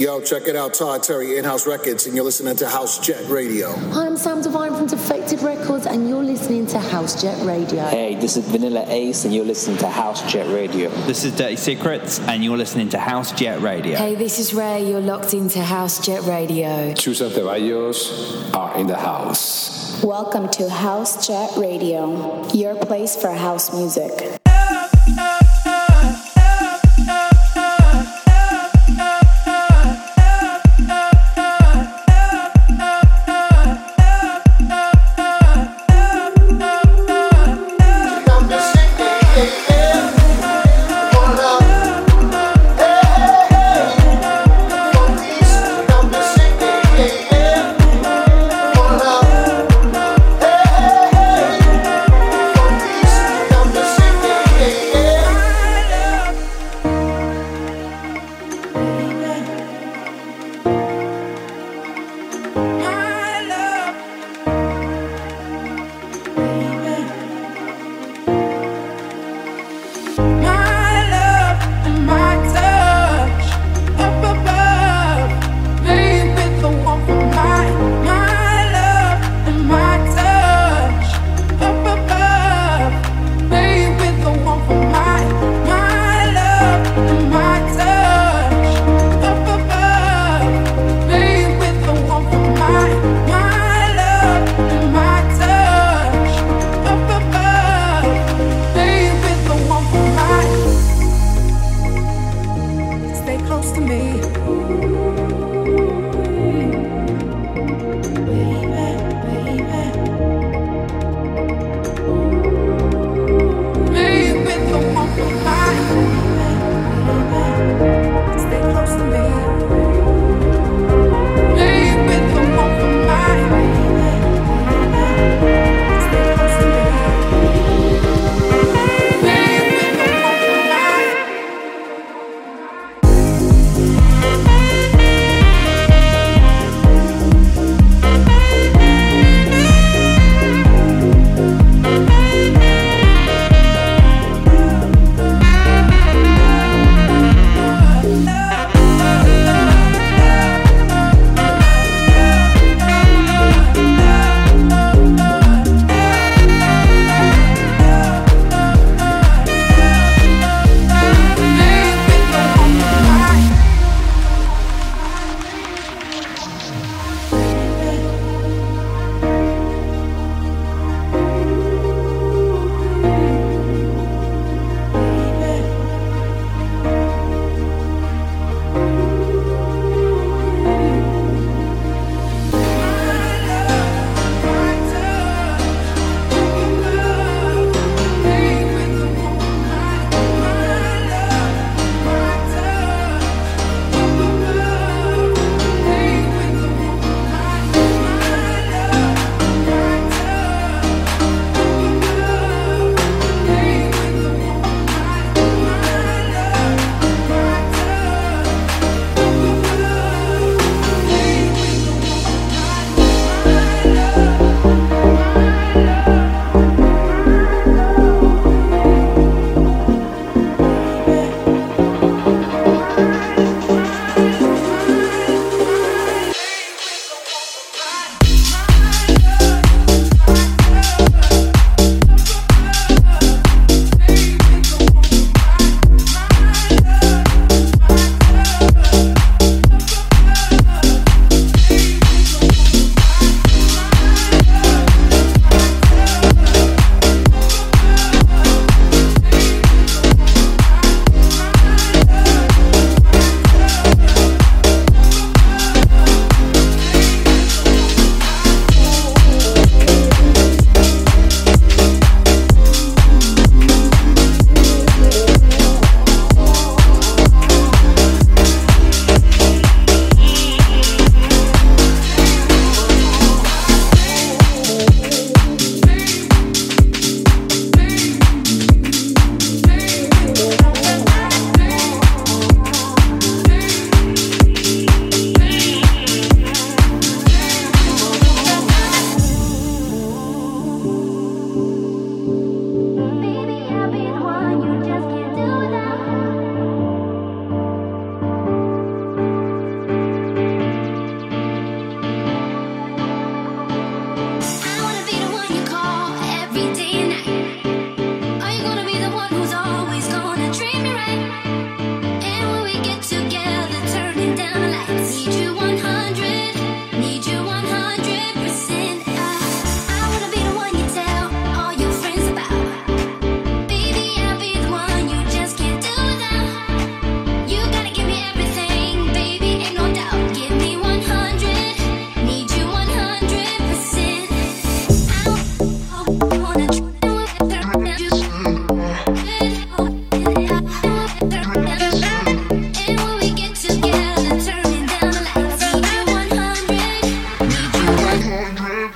Yo, check it out, Todd Terry, In-House Records, and you're listening to House Jet Radio. Hi, I'm Sam Divine from Defected Records, and you're listening to House Jet Radio. Hey, this is Vanilla Ace, and you're listening to House Jet Radio. This is Dirty Secrets, and you're listening to House Jet Radio. Hey, this is Ray. You're locked into House Jet Radio. Susan Ceballos are in the house. Welcome to House Jet Radio, your place for house music.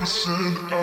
listen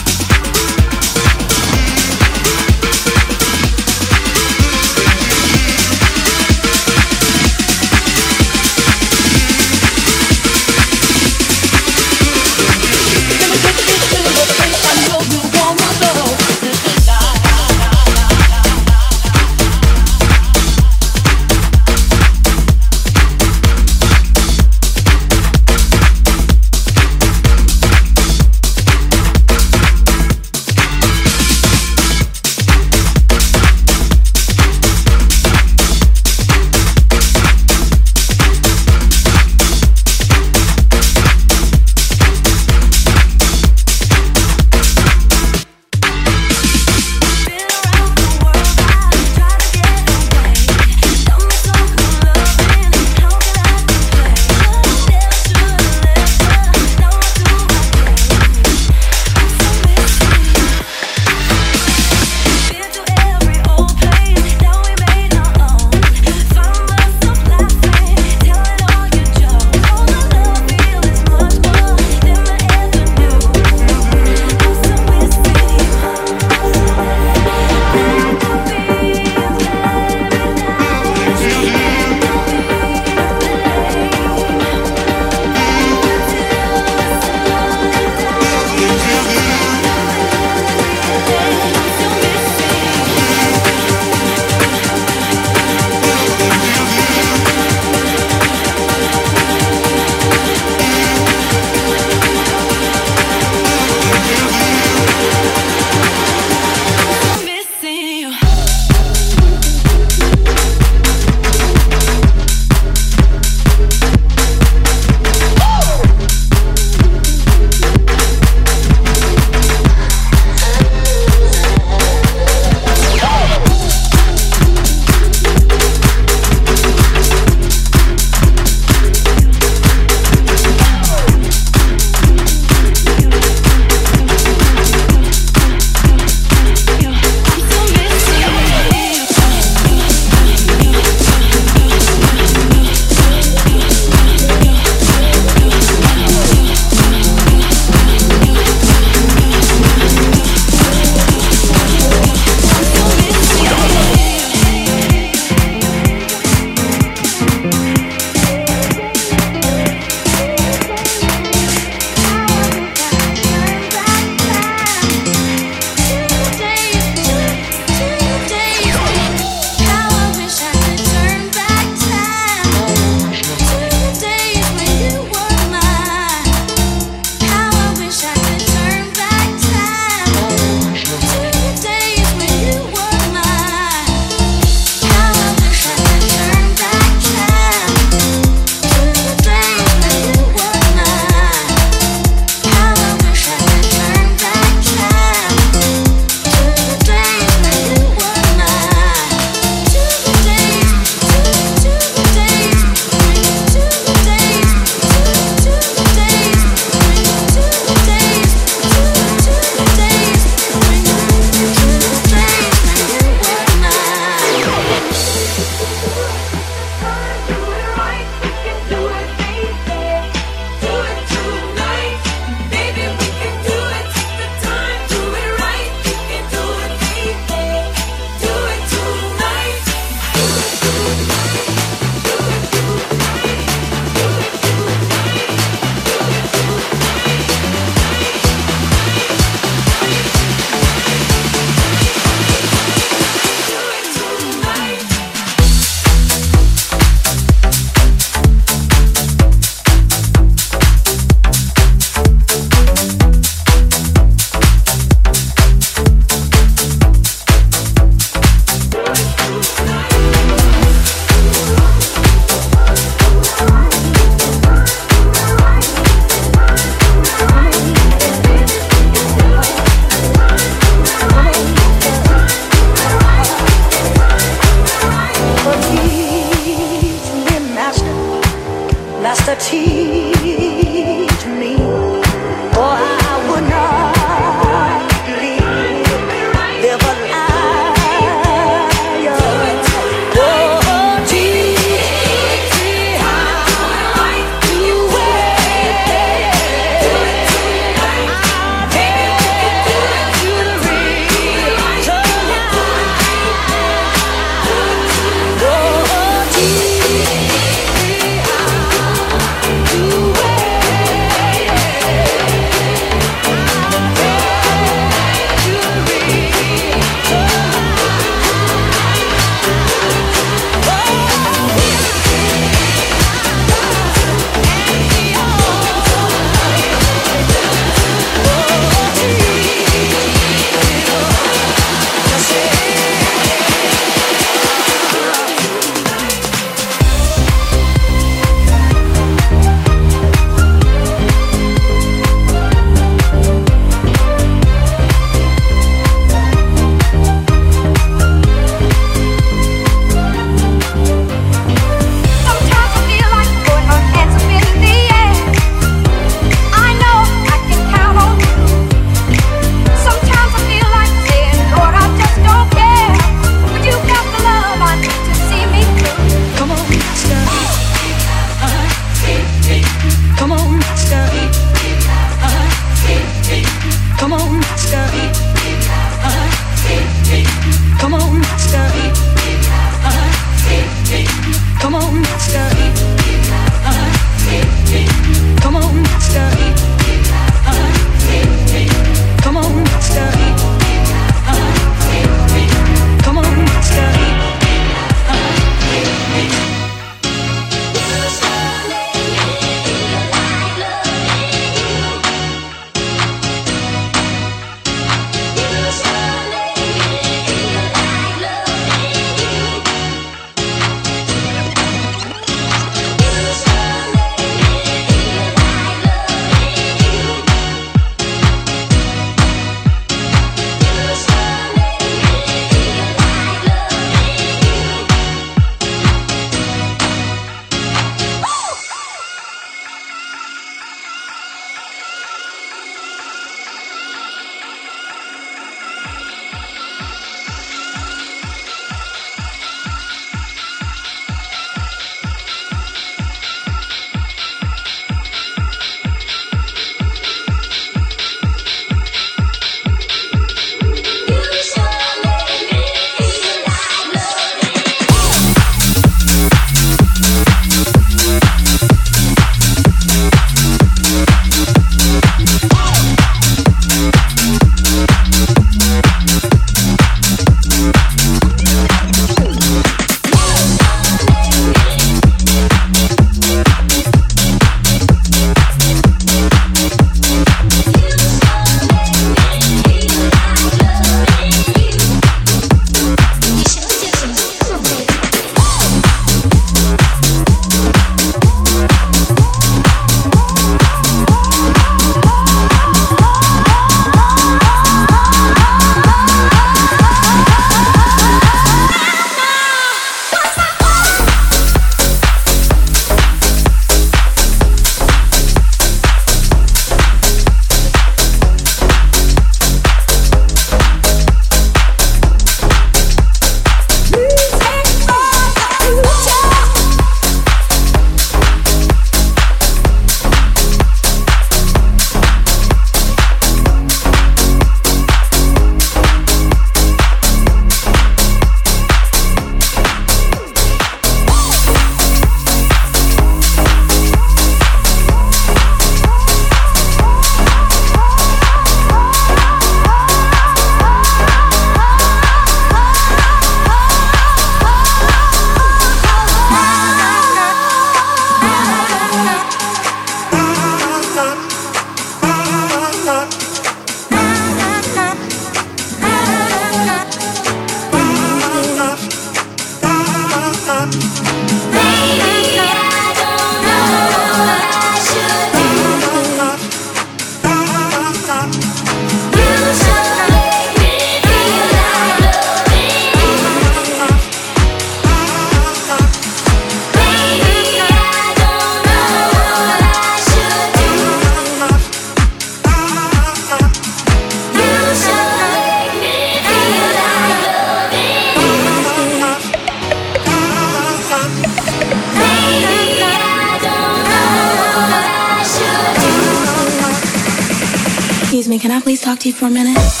for a minute?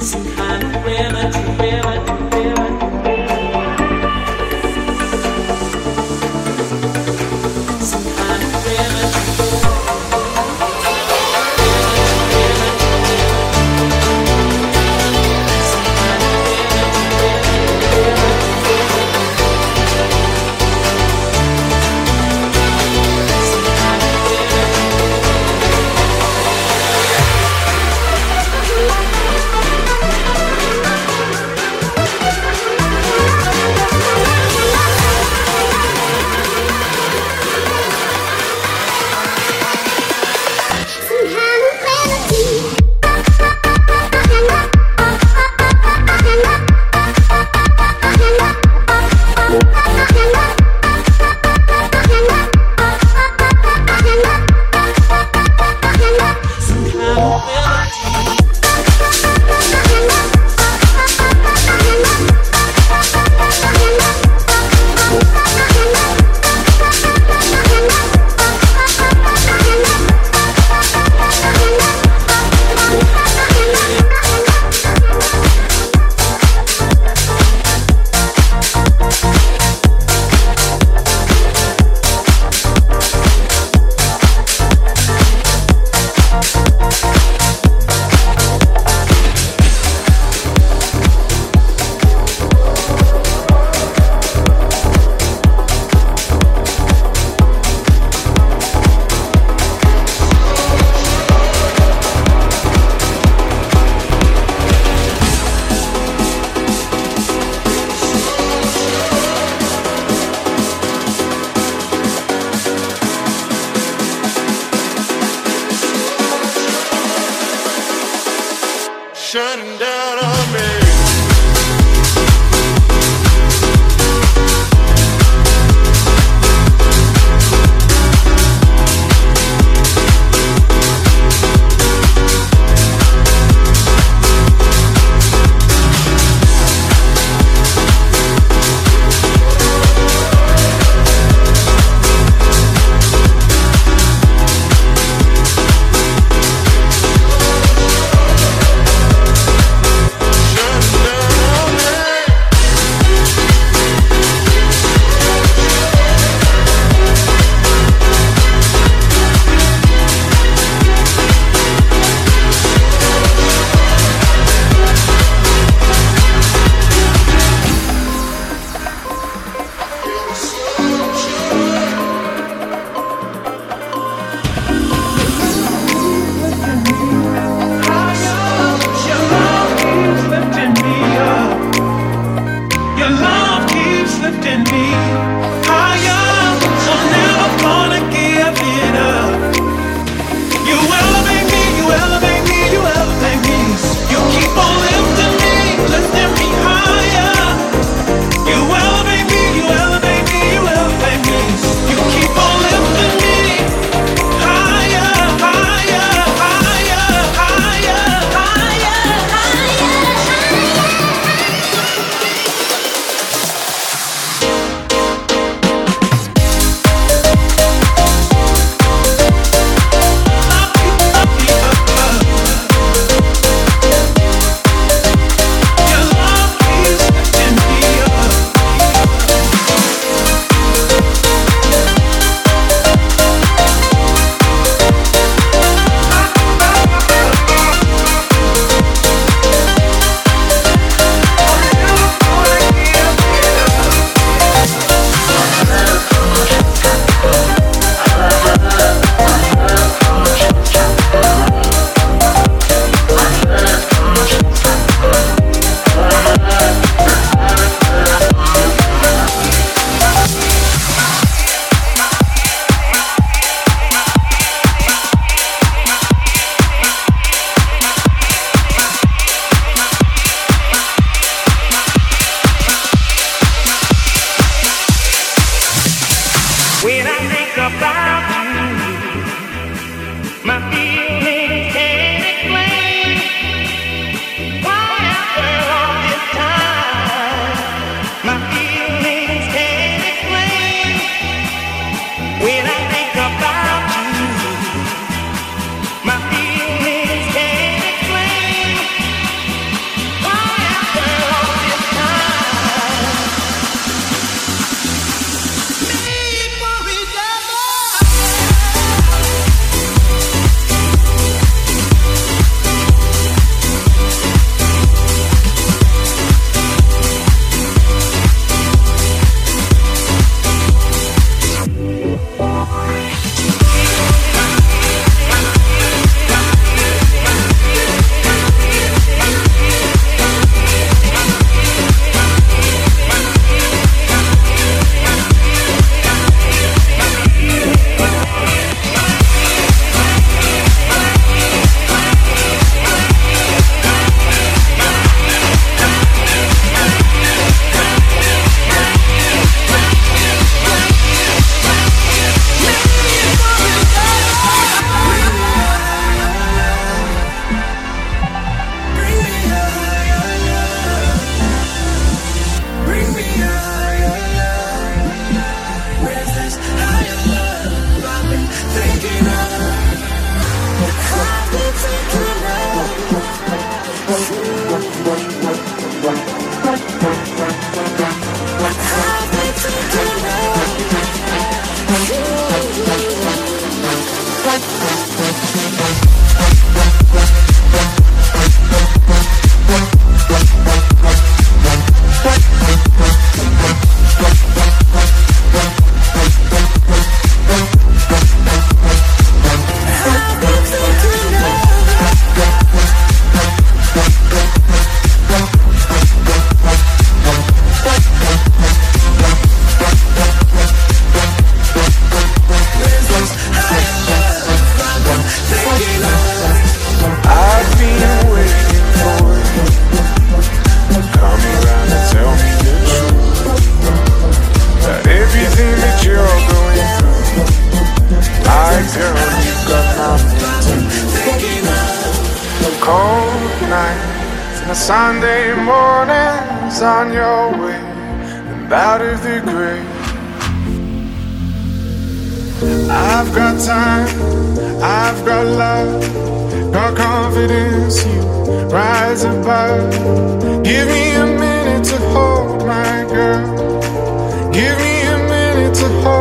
Subhanahu wa ta'ala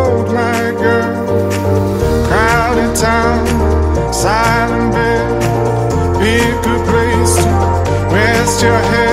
road, my girl. Crowded town, silent bed, pick a place to rest your head.